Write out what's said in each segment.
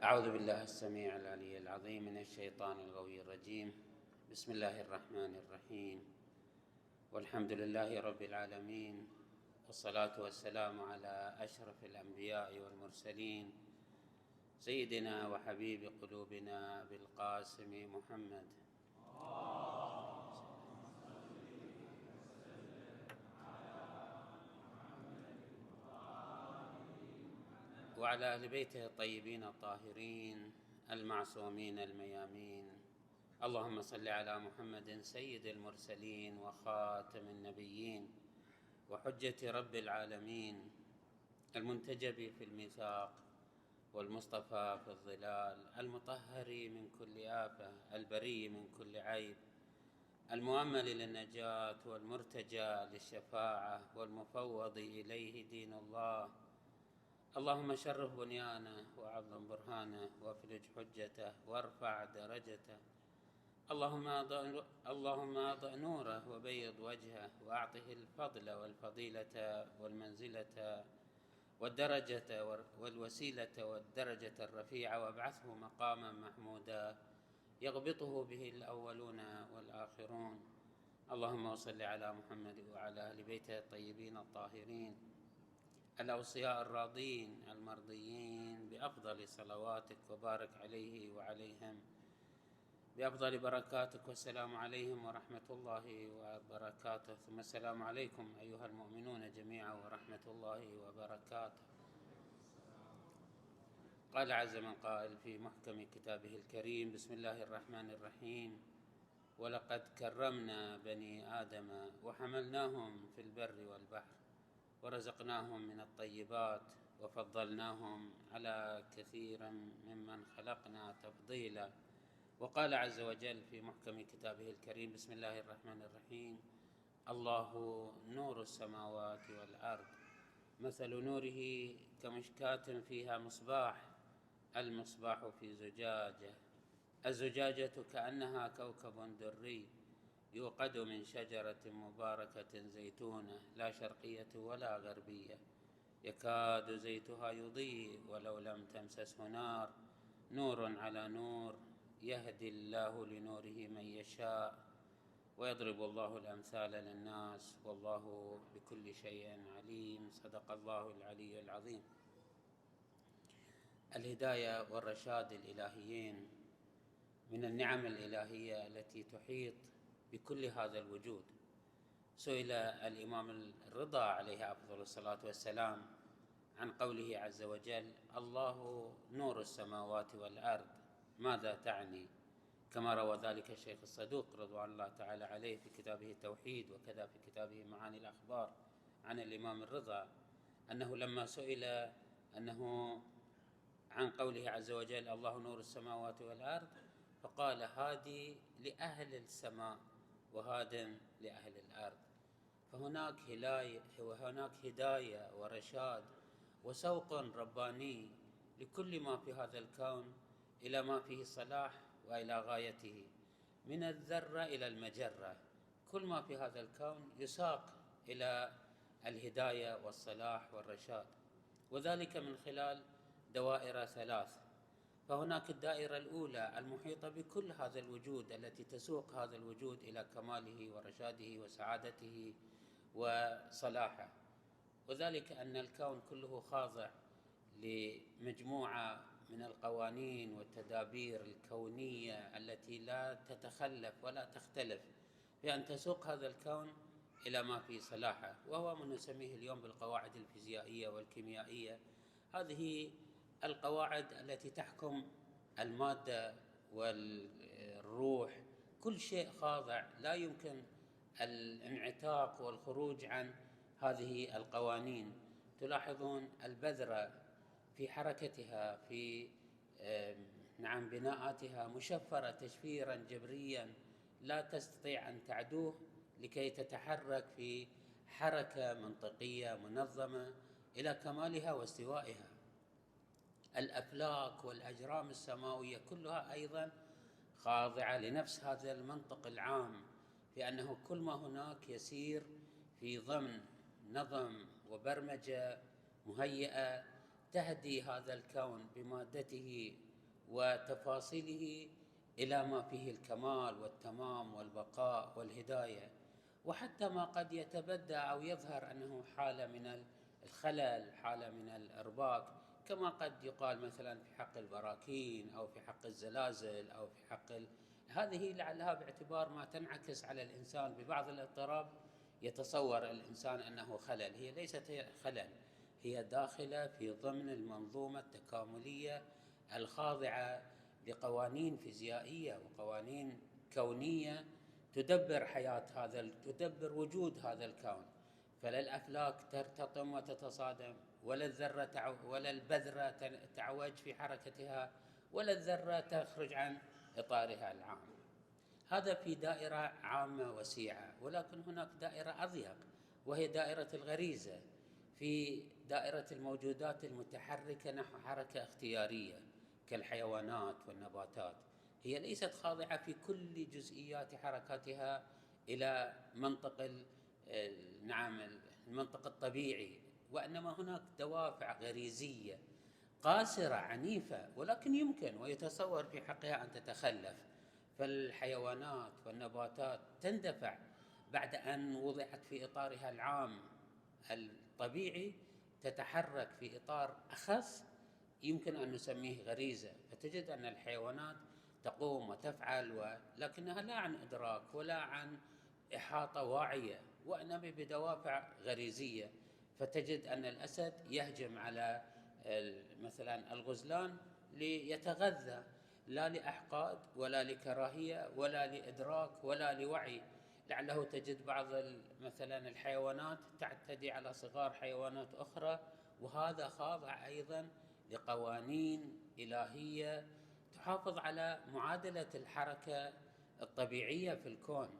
أعوذ بالله السميع العلي العظيم من الشيطان الغوي الرجيم. بسم الله الرحمن الرحيم. والحمد لله رب العالمين. والصلاة والسلام على أشرف الأنبياء والمرسلين. سيدنا وحبيب قلوبنا بالقاسم محمد. وعلى أهل بيته الطيبين الطاهرين المعصومين الميامين. اللهم صل على محمد سيد المرسلين وخاتم النبيين وحجة رب العالمين المنتجب في الميثاق والمصطفى في الظلال المطهر من كل آفة البري من كل عيب المؤمل للنجاة والمرتجى للشفاعة والمفوض إليه دين الله. اللهم شرف بنيانه وعظم برهانه وافرج حجته وارفع درجته. اللهم أضع اللهم أضع نوره وبيض وجهه وأعطه الفضل والفضيلة والمنزلة والدرجة والوسيلة والدرجة الرفيعة وابعثه مقاما محمودا يغبطه به الأولون والآخرون. اللهم صل على محمد وعلى أهل بيته الطيبين الطاهرين. الأوصياء الراضين المرضيين بأفضل صلواتك وبارك عليه وعليهم. بأفضل بركاتك والسلام عليهم ورحمة الله وبركاته. ثم السلام عليكم أيها المؤمنون جميعا ورحمة الله وبركاته. قال عز من قائل في محكم كتابه الكريم بسم الله الرحمن الرحيم. ولقد كرمنا بني آدم وحملناهم في البر والبحر. ورزقناهم من الطيبات وفضلناهم على كثير ممن خلقنا تفضيلا. وقال عز وجل في محكم كتابه الكريم بسم الله الرحمن الرحيم الله نور السماوات والأرض. مثل نوره كمشكاة فيها مصباح المصباح في زجاجة. الزجاجة كأنها كوكب دري. يوقد من شجرة مباركة زيتونة لا شرقية ولا غربية. يكاد زيتها يضيء ولو لم تمسسه نار. نور على نور يهدي الله لنوره من يشاء. ويضرب الله الأمثال للناس والله بكل شيء عليم. صدق الله العلي العظيم. الهداية والرشاد الإلهيين. من النعم الإلهية التي تحيط بكل هذا الوجود. سئل الإمام الرضا عليه أفضل الصلاة والسلام عن قوله عز وجل الله نور السماوات والأرض ماذا تعني؟ كما روى ذلك الشيخ الصدوق رضوان الله تعالى عليه في كتابه التوحيد وكذا في كتابه معاني الأخبار عن الإمام الرضا أنه لما سئل أنه عن قوله عز وجل الله نور السماوات والأرض فقال هادي لأهل السماء. وهاد لأهل الأرض. فهناك هلاية وهناك هداية ورشاد وسوق رباني لكل ما في هذا الكون إلى ما فيه صلاح وإلى غايته. من الذرة إلى المجرة كل ما في هذا الكون يساق إلى الهداية والصلاح والرشاد. وذلك من خلال دوائر ثلاث. فهناك الدائرة الأولى المحيطة بكل هذا الوجود التي تسوق هذا الوجود إلى كماله ورشاده وسعادته وصلاحه. وذلك أن الكون كله خاضع لمجموعة من القوانين والتدابير الكونية التي لا تتخلف ولا تختلف بان تسوق هذا الكون إلى ما في صلاحه وهو ما نسميه اليوم بالقواعد الفيزيائية والكيميائية. هذه القواعد التي تحكم المادة والروح كل شيء خاضع. لا يمكن الانعتاق والخروج عن هذه القوانين. تلاحظون البذرة في حركتها في نعم بناءاتها مشفرة تشفيرا جبريا. لا تستطيع أن تعدوه لكي تتحرك في حركة منطقية منظمة إلى كمالها واستوائها. الأفلاك والأجرام السماوية كلها أيضا خاضعة لنفس هذا المنطق العام في أنه كل ما هناك يسير في ضمن نظم وبرمجة مهيئة تهدي هذا الكون بمادته وتفاصيله إلى ما فيه الكمال والتمام والبقاء والهداية. وحتى ما قد يتبدى أو يظهر أنه حالة من الخلل حالة من الإرباك كما قد يقال مثلا في حق البراكين أو في حق الزلازل أو في حق ال... هذه لعلها باعتبار ما تنعكس على الإنسان. ببعض الاضطراب يتصور الإنسان أنه خلل. هي ليست خلل هي داخلة في ضمن المنظومة التكاملية الخاضعة لقوانين فيزيائية وقوانين كونية تدبر حياة هذا تدبر وجود هذا الكون. فلا الافلاك ترتطم وتتصادم ولا الذرة ولا البذرة تعوج في حركتها ولا الذرة تخرج عن إطارها العام. هذا في دائرة عامة وسيعة ولكن هناك دائرة أضيق وهي دائرة الغريزة. في دائرة الموجودات المتحركة نحو حركة اختيارية كالحيوانات والنباتات. هي ليست خاضعة في كل جزئيات حركاتها إلى منطق نعم المنطق الطبيعي وإنما هناك دوافع غريزية قاسره عنيفة ولكن يمكن ويتصور في حقها أن تتخلف. فالحيوانات والنباتات تندفع بعد أن وضعت في إطارها العام الطبيعي تتحرك في إطار أخص يمكن أن نسميه غريزة. فتجد أن الحيوانات تقوم وتفعل ولكنها لا عن إدراك ولا عن إحاطة واعية. وأنما بدوافع غريزية. فتجد أن الأسد يهجم على مثلا الغزلان ليتغذى لا لأحقاد ولا لكراهية ولا لإدراك ولا لوعي. لعله تجد بعض مثلا الحيوانات تعتدي على صغار حيوانات أخرى. وهذا خاضع أيضا لقوانين إلهية تحافظ على معادلة الحركة الطبيعية في الكون.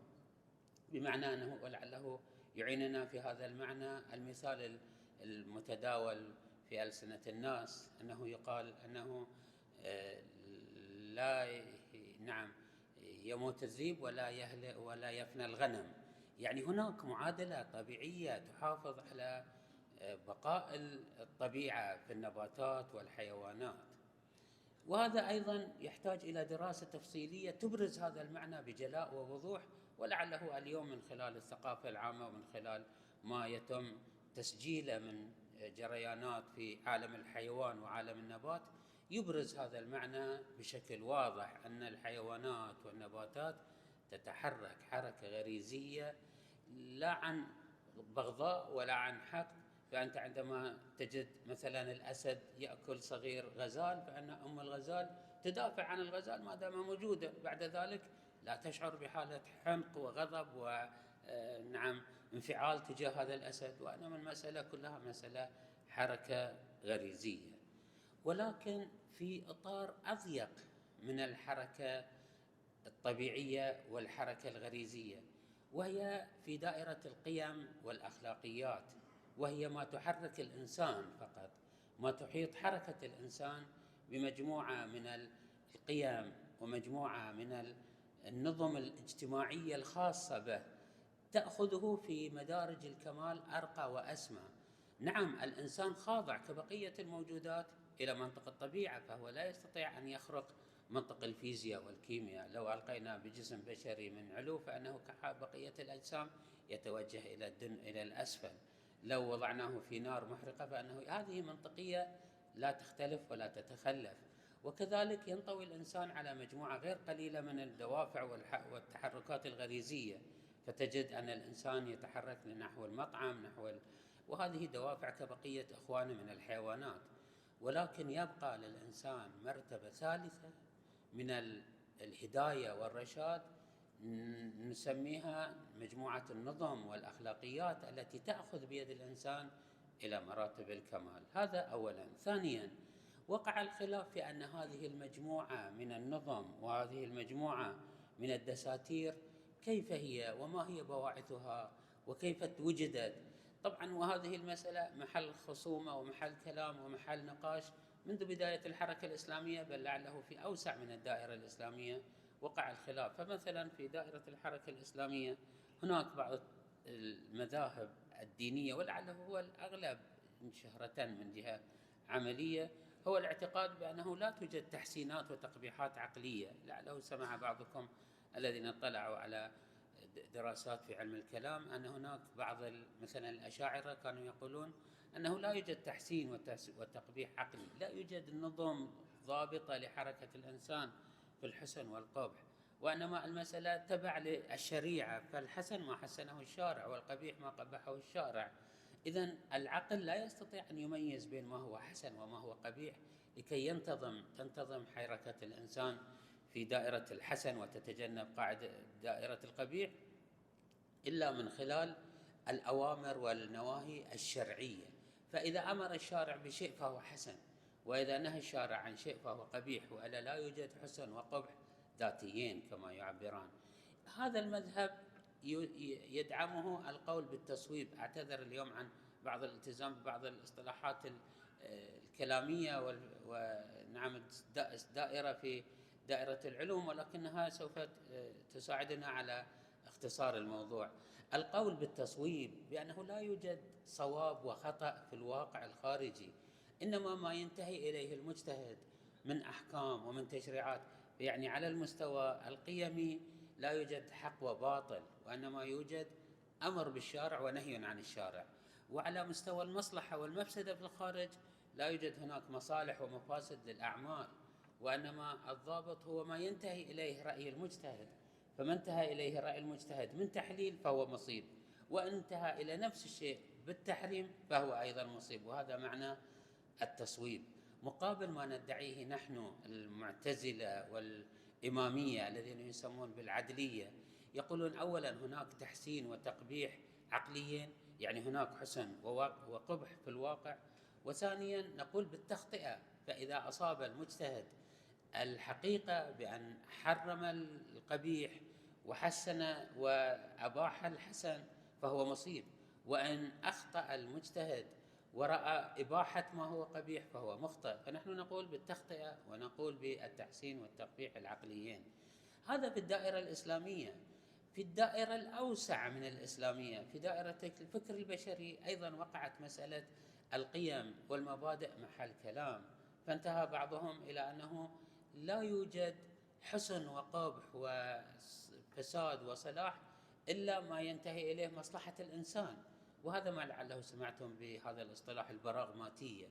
بمعنى أنه ولعله يعيننا في هذا المعنى. المثال المتداول في ألسنة الناس أنه يقال أنه آه، لا نعم يموت الذيب ولا يهلك ولا يفنى الغنم. يعني هناك معادلة طبيعية تحافظ على آه، بقاء الطبيعة في النباتات والحيوانات. وهذا أيضا يحتاج إلى دراسة تفصيلية تبرز هذا المعنى بجلاء ووضوح ولعله اليوم من خلال الثقافة العامة ومن خلال ما يتم تسجيله من جريانات في عالم الحيوان وعالم النبات يبرز هذا المعنى بشكل واضح أن الحيوانات والنباتات تتحرك حركة غريزية لا عن بغضاء ولا عن حقد. فأنت عندما تجد مثلا الأسد يأكل صغير غزال فأن أم الغزال تدافع عن الغزال ما دام موجودا بعد ذلك لا تشعر بحالة حمق وغضب ونعم آه، انفعال تجاه هذا الأسد وإنما المسألة كلها مسألة حركة غريزية. ولكن في إطار أضيق من الحركة الطبيعية والحركة الغريزية وهي في دائرة القيم والأخلاقيات وهي ما تحرك الإنسان فقط ما تحيط حركة الإنسان بمجموعة من القيم ومجموعة من النظم الاجتماعية الخاصة به تأخذه في مدارج الكمال أرقى وأسمى. نعم الإنسان خاضع كبقية الموجودات إلى منطق الطبيعة فهو لا يستطيع أن يخرق منطق الفيزياء والكيمياء. لو ألقينا بجسم بشري من علو فإنه كبقية الأجسام يتوجه إلى الدن إلى الأسفل. لو وضعناه في نار محرقة فإنه هذه منطقية لا تختلف ولا تتخلف. وكذلك ينطوي الإنسان على مجموعة غير قليلة من الدوافع والتحركات الغريزية فتجد أن الإنسان يتحرك نحو المطعم نحو. وهذه دوافع كبقية إخوانه من الحيوانات ولكن يبقى للإنسان مرتبة ثالثة من الهداية والرشاد نسميها مجموعة النظم والأخلاقيات التي تأخذ بيد الإنسان إلى مراتب الكمال هذا اولا ثانيا وقع الخلاف في أن هذه المجموعة من النظم وهذه المجموعة من الدساتير كيف هي وما هي بواعثها وكيف وجدت طبعا وهذه المسألة محل خصومة ومحل كلام ومحل نقاش منذ بداية الحركة الإسلامية بل لعله في أوسع من الدائرة الإسلامية وقع الخلاف. فمثلا في دائرة الحركة الإسلامية هناك بعض المذاهب الدينية ولعله هو الأغلب شهرة من جهة عملية هو الاعتقاد بأنه لا توجد تحسينات وتقبيحات عقلية. لعله سمع بعضكم الذين اطلعوا على دراسات في علم الكلام أن هناك بعض مثلا الأشاعرة كانوا يقولون أنه لا يوجد تحسين وتقبيح عقلي. لا يوجد نظم ضابطة لحركة الإنسان في الحسن والقبح وإنما المسألة تبع للشريعة. فالحسن ما حسنه الشارع والقبيح ما قبحه الشارع. إذا العقل لا يستطيع أن يميز بين ما هو حسن وما هو قبيح لكي ينتظم تنتظم حركة الإنسان في دائرة الحسن وتتجنب قاعدة دائرة القبيح إلا من خلال الأوامر والنواهي الشرعية. فإذا أمر الشارع بشيء فهو حسن وإذا نهى الشارع عن شيء فهو قبيح وإلا لا يوجد حسن وقبح ذاتيين كما يعبران. هذا المذهب يدعمه القول بالتصويب. أعتذر اليوم عن بعض الالتزام ببعض الاصطلاحات الكلامية ونعم دائره في دائرة العلوم ولكنها سوف تساعدنا على اختصار الموضوع. القول بالتصويب بأنه لا يوجد صواب وخطأ في الواقع الخارجي إنما ما ينتهي إليه المجتهد من أحكام ومن تشريعات يعني على المستوى القيمي لا يوجد حق وباطل وإنما يوجد أمر بالشارع ونهي عن الشارع. وعلى مستوى المصلحة والمفسدة في الخارج لا يوجد هناك مصالح ومفاسد للأعمال وإنما الضابط هو ما ينتهي إليه رأي المجتهد. فما انتهى إليه رأي المجتهد من تحليل فهو مصيب وانتهى إلى نفس الشيء بالتحريم فهو أيضا مصيب وهذا معنى التصويب. مقابل ما ندعيه نحن المعتزلة والاماميه الذين يسمون بالعدلية. يقولون اولا هناك تحسين وتقبيح عقليين يعني هناك حسن وقبح في الواقع. وثانيا نقول بالتخطئة فإذا أصاب المجتهد الحقيقة بأن حرم القبيح وحسن وأباح الحسن فهو مصيب. وأن أخطأ المجتهد ورأى إباحة ما هو قبيح فهو مخطئ. فنحن نقول بالتخطئة ونقول بالتحسين والتقبيح العقليين. هذا في الدائرة الإسلامية. في الدائرة الأوسع من الإسلامية في دائرة الفكر البشري أيضا وقعت مسألة القيم والمبادئ محل كلام. فانتهى بعضهم إلى أنه لا يوجد حسن وقبح وفساد وصلاح إلا ما ينتهي إليه مصلحة الإنسان. وهذا ما لعله سمعتم بهذا الاصطلاح البراغماتية.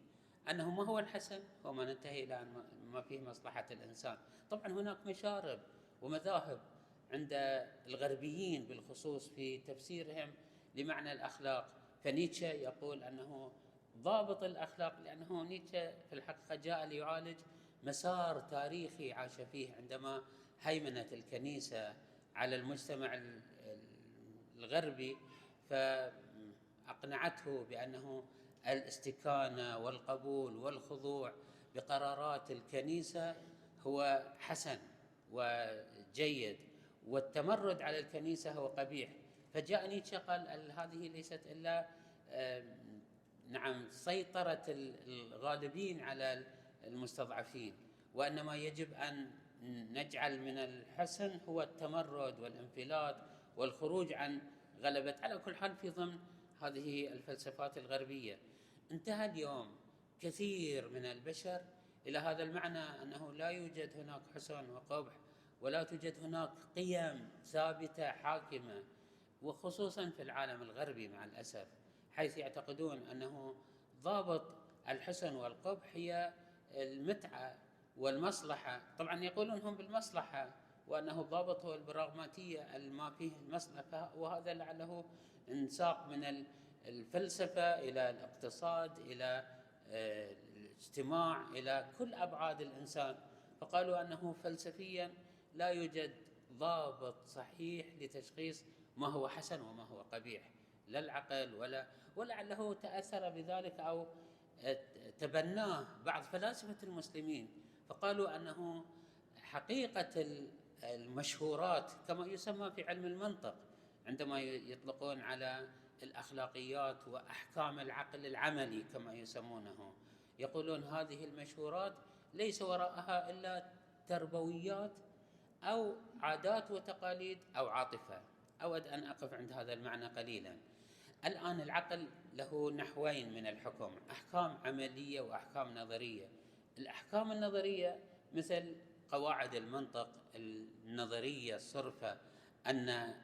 أنه ما هو الحسن؟ هو ما ننتهي إلى ما فيه مصلحة الإنسان. طبعا هناك مشارب ومذاهب عند الغربيين بالخصوص في تفسيرهم لمعنى الأخلاق. فنيتشه يقول أنه ضابط الأخلاق لأنه نيتشه في الحقيقة جاء ليعالج مسار تاريخي عاش فيه عندما هيمنت الكنيسة على المجتمع الغربي. فاقنعته بأنه الاستكانه والقبول والخضوع بقرارات الكنيسة هو حسن وجيد والتمرد على الكنيسة هو قبيح. فجاء نيتشه قال هذه ليست إلا نعم سيطرة الغالبين على المستضعفين. وإنما يجب أن نجعل من الحسن هو التمرد والانفلات والخروج عن غلبة. على كل حال في ضمن هذه الفلسفات الغربية. انتهى اليوم. كثير من البشر إلى هذا المعنى أنه لا يوجد هناك حسن وقبح ولا توجد هناك قيم ثابتة حاكمة وخصوصا في العالم الغربي مع الأسف حيث يعتقدون أنه ضابط الحسن والقبح هي المتعة والمصلحة. طبعا يقولون هم بالمصلحة وأنه الضابط هو البراغماتية ما فيه المصلحة وهذا لعله انساق من الفلسفة إلى الاقتصاد إلى آه، الاجتماع إلى كل أبعاد الإنسان. فقالوا أنه فلسفيا لا يوجد ضابط صحيح لتشخيص ما هو حسن وما هو قبيح لا العقل ولا ولعله تأثر بذلك أو تبناه بعض فلاسفة المسلمين. فقالوا أنه حقيقة المشهورات كما يسمى في علم المنطق عندما يطلقون على الأخلاقيات وأحكام العقل العملي كما يسمونه يقولون هذه المشهورات ليس وراءها إلا تربويات أو عادات وتقاليد أو عاطفة. أود أن أقف عند هذا المعنى قليلا. الآن العقل له نحوين من الحكم أحكام عملية وأحكام نظرية. الأحكام النظرية مثل قواعد المنطق النظرية الصرفة أن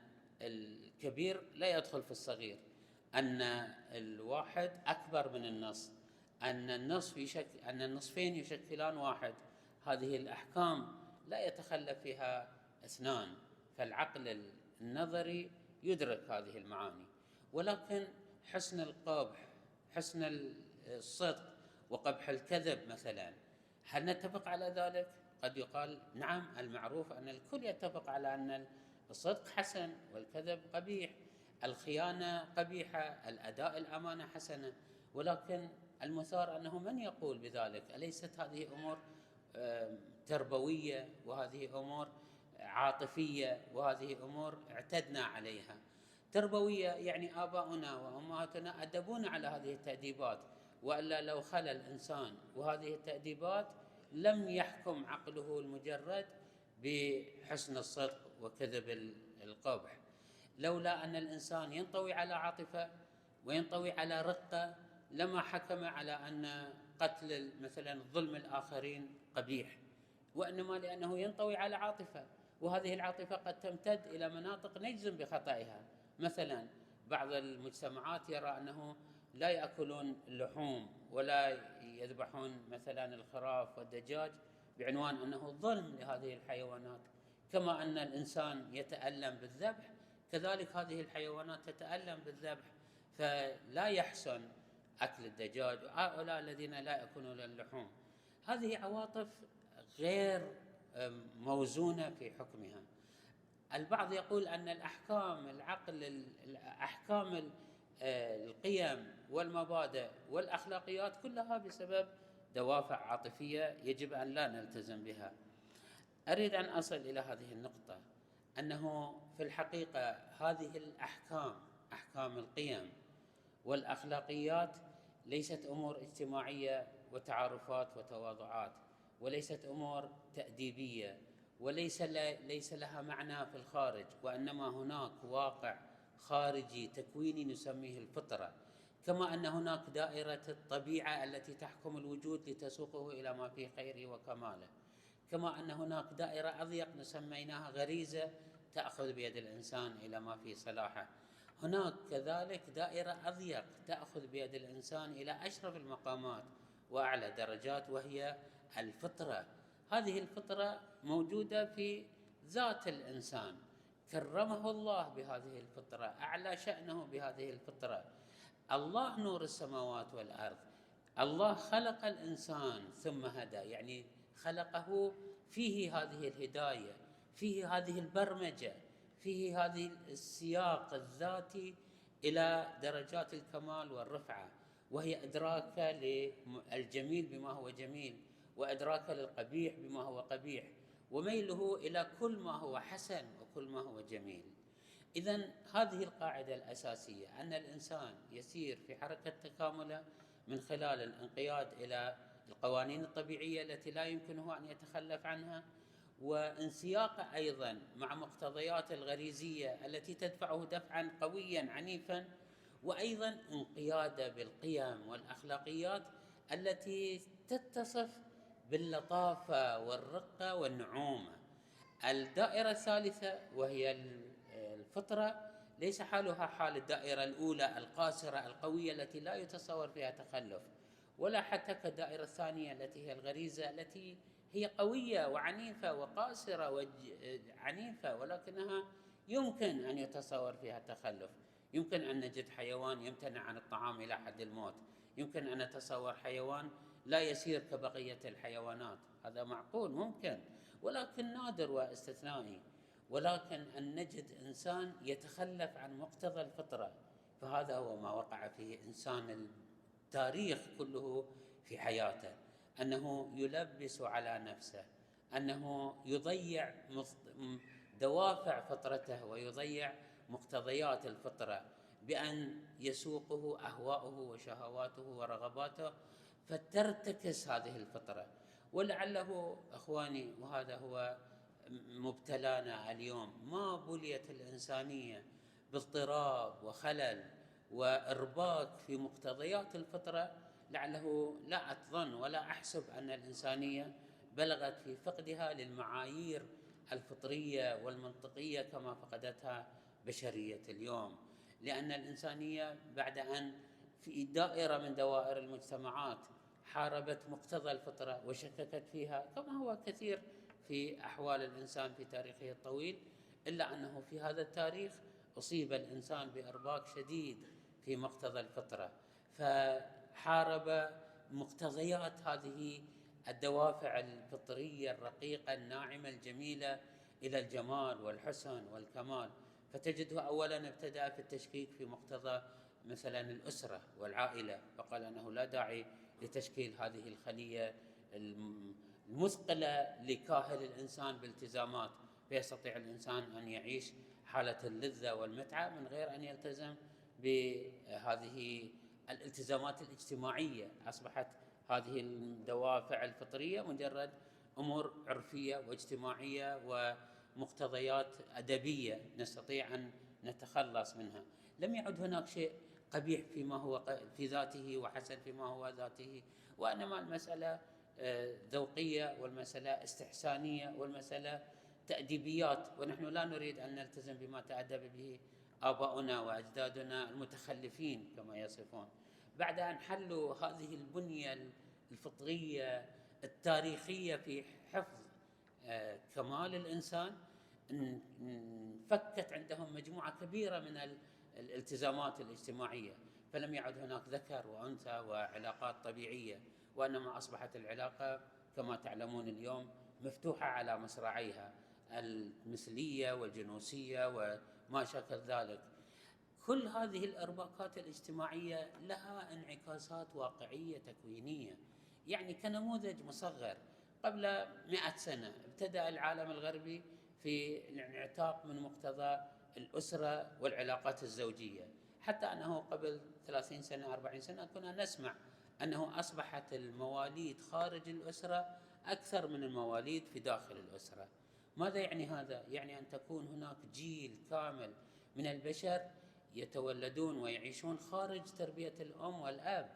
الكبير لا يدخل في الصغير أن الواحد أكبر من النص أن النصف يشكل أن النصفين يشكلان واحد هذه الأحكام لا يتخلف فيها اثنان فالعقل النظري يدرك هذه المعاني ولكن حسن القبح حسن الصدق وقبح الكذب مثلا هل نتفق على ذلك؟ قد يقال نعم المعروف أن الكل يتفق على أن الصدق حسن والكذب قبيح الخيانة قبيحة الأداء الأمانة حسنة. ولكن المثار أنه من يقول بذلك؟ أليست هذه أمور تربوية وهذه أمور عاطفية وهذه أمور اعتدنا عليها؟ تربوية يعني آباؤنا وأمهاتنا ادبونا على هذه التأديبات وإلا لو خلى الإنسان وهذه التأديبات لم يحكم عقله المجرد بحسن الصدق وكذب القبح. لولا أن الإنسان ينطوي على عاطفة وينطوي على رقة لما حكم على أن قتل مثلا ظلم الآخرين قبيح وإنما لأنه ينطوي على عاطفة. وهذه العاطفة قد تمتد إلى مناطق نجزم بخطئها. مثلا بعض المجتمعات يرى أنه لا يأكلون اللحوم ولا يذبحون مثلا الخراف والدجاج بعنوان أنه ظلم لهذه الحيوانات كما أن الإنسان يتألم بالذبح كذلك هذه الحيوانات تتألم بالذبح فلا يحسن أكل الدجاج هؤلاء الذين لا يأكلون اللحوم. هذه عواطف غير موزونة في حكمها. البعض يقول أن الأحكام العقل احكام القيم والمبادئ والأخلاقيات كلها بسبب دوافع عاطفية يجب أن لا نلتزم بها. أريد أن أصل إلى هذه النقطة أنه في الحقيقة هذه الأحكام أحكام القيم والأخلاقيات ليست أمور اجتماعية وتعارفات وتواضعات وليست أمور تأديبية وليس ليس لها معنى في الخارج وإنما هناك واقع خارجي تكويني نسميه الفطرة كما أن هناك دائرة الطبيعة التي تحكم الوجود لتسوقه إلى ما فيه خيره وكماله. كما أن هناك دائرة أضيق نسميناها غريزة تأخذ بيد الإنسان إلى ما فيه صلاحه. هناك كذلك دائرة أضيق تأخذ بيد الإنسان إلى أشرف المقامات وأعلى درجات وهي الفطرة. هذه الفطرة موجودة في ذات الإنسان. كرمه الله بهذه الفطرة أعلى شأنه بهذه الفطرة. الله نور السماوات والأرض. الله خلق الإنسان ثم هدى يعني خلقه فيه هذه الهداية فيه هذه البرمجة فيه هذه السياق الذاتي إلى درجات الكمال والرفعة. وهي أدراك للجميل بما هو جميل وأدراك للقبيح بما هو قبيح. وميله إلى كل ما هو حسن وكل ما هو جميل. اذا هذه القاعدة الأساسية أن الإنسان يسير في حركة تكامله من خلال الانقياد إلى القوانين الطبيعية التي لا يمكنه أن يتخلف عنها وانسياقه أيضا مع مقتضيات الغريزية التي تدفعه دفعا قويا عنيفا وأيضا انقياده بالقيم والأخلاقيات التي تتصف باللطافة والرقة والنعومة. الدائرة الثالثة وهي الفطرة ليس حالها حال الدائرة الأولى القاصرة القوية التي لا يتصور فيها تخلف ولا حتى كالدائرة الثانية التي هي الغريزة التي هي قوية وعنيفة وقاصرة وعنيفة ولكنها يمكن أن يتصور فيها تخلف. يمكن أن نجد حيوان يمتنع عن الطعام إلى حد الموت. يمكن أن نتصور حيوان لا يسير كبقية الحيوانات. هذا معقول ممكن ولكن نادر واستثنائي. ولكن أن نجد إنسان يتخلف عن مقتضى الفطرة فهذا هو ما وقع فيه إنسان التاريخ كله في حياته أنه يلبس على نفسه أنه يضيع دوافع فطرته ويضيع مقتضيات الفطرة بأن يسوقه أهواؤه وشهواته ورغباته فترتكس هذه الفطرة. ولعله أخواني وهذا هو مبتلانا اليوم ما بليت الإنسانية باضطراب وخلل وارباك في مقتضيات الفطرة. لعله لا أظن ولا أحسب أن الإنسانية بلغت في فقدها للمعايير الفطرية والمنطقية كما فقدتها بشرية اليوم. لأن الإنسانية بعد أن في دائرة من دوائر المجتمعات حاربت مقتضى الفطرة وشككت فيها كما هو كثير في أحوال الإنسان في تاريخه الطويل إلا أنه في هذا التاريخ أصيب الإنسان بأرباك شديد في مقتضى الفطرة. فحارب مقتضيات هذه الدوافع الفطرية الرقيقة الناعمة الجميلة إلى الجمال والحسن والكمال. فتجده اولا ابتدأ في التشكيك في مقتضى مثلا الأسرة والعائلة فقال أنه لا داعي لتشكيل هذه الخلية المثقلة لكاهل الإنسان بالتزامات فيستطيع الإنسان أن يعيش حالة اللذة والمتعة من غير أن يلتزم بهذه الالتزامات الاجتماعية. أصبحت هذه الدوافع الفطرية مجرد أمور عرفية واجتماعية ومقتضيات أدبية نستطيع أن نتخلص منها. لم يعد هناك شيء قبيح فيما هو في ذاته وحسن فيما هو ذاته وإنما المسألة آه، ذوقية والمسألة استحسانية والمسألة تأديبيات. ونحن لا نريد أن نلتزم بما تأدب به آباؤنا وأجدادنا المتخلفين كما يصفون. بعد أن حلوا هذه البنية الفطرية التاريخية في حفظ آه، كمال الإنسان انفكت عندهم مجموعة كبيرة من الالتزامات الاجتماعية. فلم يعد هناك ذكر وأنثى وعلاقات طبيعية. وإنما أصبحت العلاقة كما تعلمون اليوم مفتوحة على مصراعيها المثلية والجنوسية وما شاكل ذلك. كل هذه الأرباكات الاجتماعية لها انعكاسات واقعية تكوينية. يعني كنموذج مصغر قبل مئة سنة ابتدأ العالم الغربي في الانعتاق من مقتضى الأسرة والعلاقات الزوجية. حتى أنه قبل 30 سنة 40 سنة كنا نسمع أنه أصبحت المواليد خارج الأسرة أكثر من المواليد في داخل الأسرة ماذا يعني هذا؟ يعني أن تكون هناك جيل كامل من البشر يتولدون ويعيشون خارج تربية الأم والأب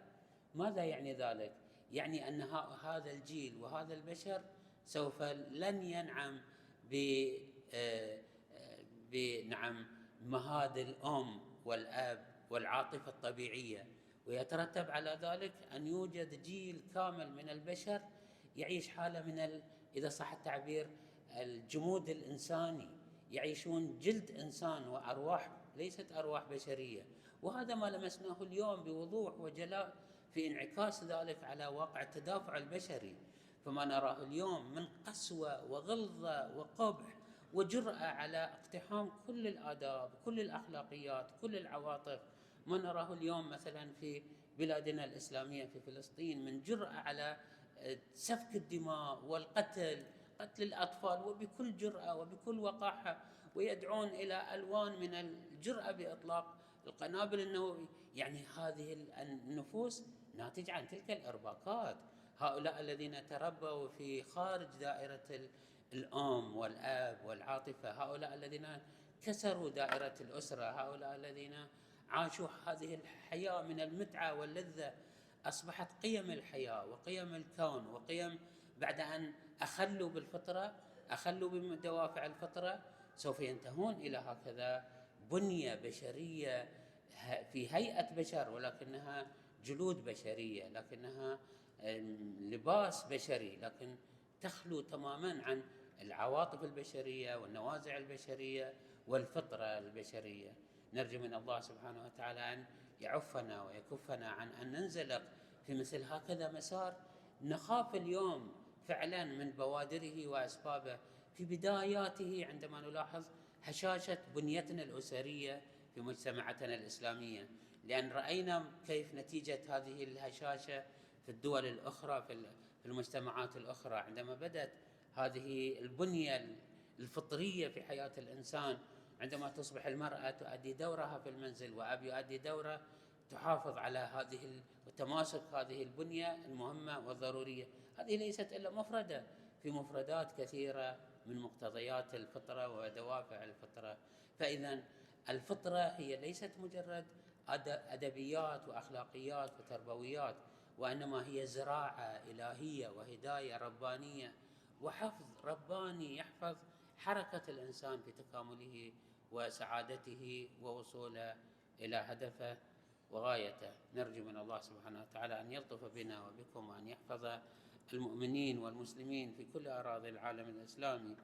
ماذا يعني ذلك؟ يعني أن هذا الجيل وهذا البشر سوف لن ينعم ب آه، آه، بنعم مهاد الأم والأب والعاطفة الطبيعية ويترتب على ذلك أن يوجد جيل كامل من البشر يعيش حالة من ال... إذا صح التعبير الجمود الإنساني. يعيشون جلد إنسان وأرواح ليست أرواح بشرية. وهذا ما لمسناه اليوم بوضوح وجلاء في انعكاس ذلك على واقع التدافع البشري. فما نراه اليوم من قسوة وغلظة وقبح وجرأة على اقتحام كل الآداب كل الأخلاقيات كل العواطف ما نراه اليوم مثلا في بلادنا الإسلامية في فلسطين من جرأة على سفك الدماء والقتل قتل الأطفال وبكل جرأة وبكل وقاحة ويدعون إلى ألوان من الجرأة بإطلاق القنابل النووية. يعني هذه النفوس ناتج عن تلك الأرباكات. هؤلاء الذين تربوا في خارج دائرة الأم والأب والعاطفة هؤلاء الذين كسروا دائرة الأسرة هؤلاء الذين عاشوا هذه الحياة من المتعة واللذة أصبحت قيم الحياة وقيم الكون وقيم بعد أن أخلوا بالفطرة أخلوا بدوافع الفطرة سوف ينتهون إلى هكذا بنية بشرية في هيئة بشر ولكنها جلود بشرية لكنها لباس بشري لكن تخلو تماما عن العواطف البشرية والنوازع البشرية والفطرة البشرية. نرجو من الله سبحانه وتعالى أن يعفنا ويكفنا عن أن ننزلق في مثل هكذا مسار. نخاف اليوم فعلا من بوادره وأسبابه. في بداياته عندما نلاحظ هشاشة بنيتنا الأسرية في مجتمعاتنا الإسلامية لأن رأينا كيف نتيجة هذه الهشاشة في الدول الأخرى في المجتمعات الأخرى. عندما بدأت هذه البنية الفطرية في حياة الإنسان عندما تصبح المرأة تؤدي دورها في المنزل وأب يؤدي دوره تحافظ على هذه وتماسك هذه البنية المهمة والضرورية. هذه ليست إلا مفردة. في مفردات كثيرة من مقتضيات الفطرة ودوافع الفطرة. فإذا الفطرة هي ليست مجرد أدبيات وأخلاقيات وتربويات وإنما هي زراعة إلهية وهداية ربانية. وحفظ رباني يحفظ حركة الإنسان في تكامله وسعادته ووصوله إلى هدفه وغايته. نرجو من الله سبحانه وتعالى أن يلطف بنا وبكم وأن يحفظ المؤمنين والمسلمين في كل أراضي العالم الإسلامي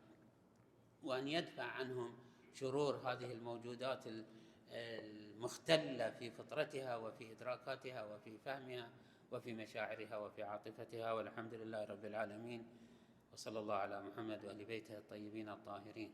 وأن يدفع عنهم شرور هذه الموجودات المختلة في فطرتها وفي إدراكاتها وفي فهمها وفي مشاعرها وفي عاطفتها. والحمد لله رب العالمين. وصلى الله على محمد وآل بيته الطيبين الطاهرين.